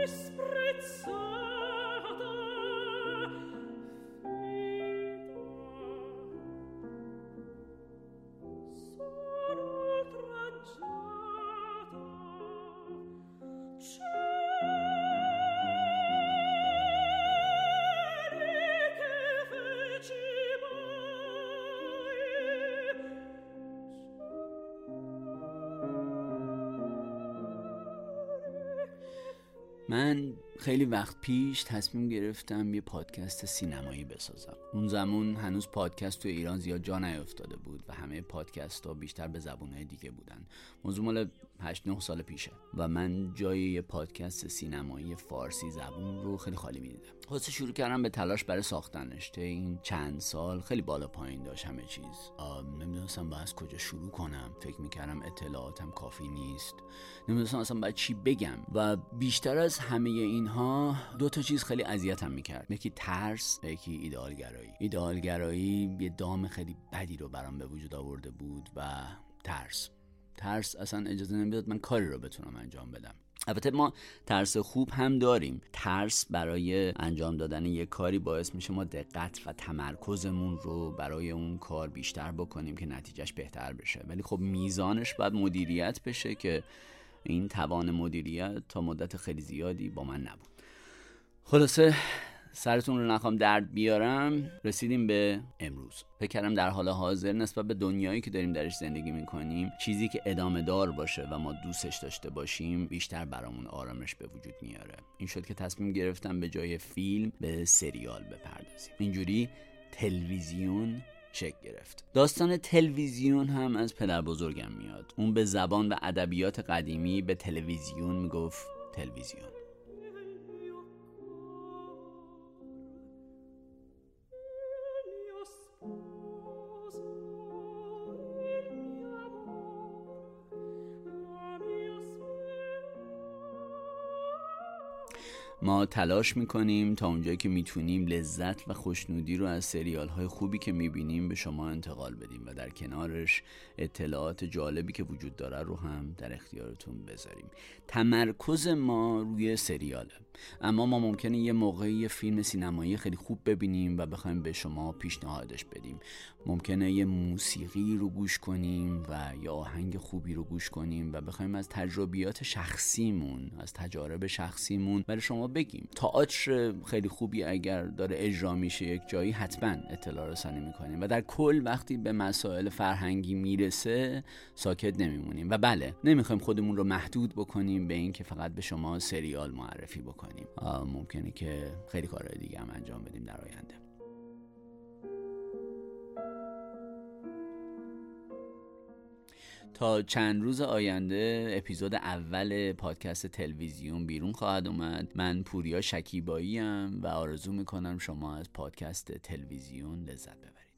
disprezzo. من خیلی وقت پیش تصمیم گرفتم یه پادکست سینمایی بسازم. اون زمان هنوز پادکست تو ایران زیاد جا نیفتاده بود و همه پادکست ها بیشتر به زبونهای دیگه بودن. موضوع مال 8 9 سال پیشه و من جای یه پادکست سینمایی فارسی زبون رو خیلی خالی می‌دیدم. خلاصه شروع کردم به تلاش برای ساختنش. تا این چند سال خیلی بالا پایین داشت همه چیز. نمی‌دونستم با از کجا شروع کنم. فکر می‌کردم اطلاعاتم کافی نیست. نمی‌دونستم اصلا باید چی بگم. و بیشتر از همه اینها دو تا چیز خیلی اذیتم می‌کرد. یکی ترس یکی ایدئالگرایی ایدئالگرایی یه دام خیلی بدی رو برام به وجود آورده بود و ترس. ترس اصلا اجازه نمی‌داد من کاری رو بتونم انجام بدم. البته ما ترس خوب هم داریم. ترس برای انجام دادن یک کاری باعث میشه ما دقت و تمرکزمون رو برای اون کار بیشتر بکنیم که نتیجهش بهتر بشه. ولی خب میزانش باید مدیریت بشه که این توان مدیریت تا مدت خیلی زیادی با من نبود. خلاصه سرتون رو نخوام درد بیارم رسیدیم به امروز. فکر کردم در حال حاضر نسبت به دنیایی که داریم درش زندگی می‌کنیم چیزی که ادامه دار باشه و ما دوستش داشته باشیم بیشتر برامون آرامش به وجود میاره. این شد که تصمیم گرفتم به جای فیلم به سریال بپردازیم. اینجوری تلویزیون شکل گرفت. داستان تلویزیون هم از پدر بزرگم میاد. اون به زبان و ادبیات قدیمی به تلویزیون می‌گفت تلویزیون. ما تلاش می‌کنیم تا اونجایی که می‌تونیم لذت و خوشنودی رو از سریال های خوبی که می‌بینیم به شما انتقال بدیم و در کنارش اطلاعات جالبی که وجود داره رو هم در اختیارتون بذاریم. تمرکز ما روی سریاله. اما ما ممکنه یه موقعی یه فیلم سینمایی خیلی خوب ببینیم و بخوایم به شما پیشنهادش بدیم. ممکنه یه موسیقی رو گوش کنیم و یا آهنگ خوبی رو گوش کنیم و بخوایم از تجربیات شخصیمون از تجارب شخصیمون برای شما بگیم. تئاتر خیلی خوبی اگر داره اجرا میشه یک جایی حتما اطلاع رسانی می‌کنیم. و در کل وقتی به مسائل فرهنگی می‌رسه ساکت نمیمونیم. و بله نمی‌خوایم خودمون رو محدود بکنیم به اینکه فقط به شما سریال معرفی بکنیم. ممکنه که خیلی کارهای دیگه هم انجام بدیم در آینده. تا چند روز آینده اپیزود اول پادکست تلویزیون بیرون خواهد اومد. من پوریا شکیبایی و آرزو می‌کنم شما از پادکست تلویزیون لذت ببرید.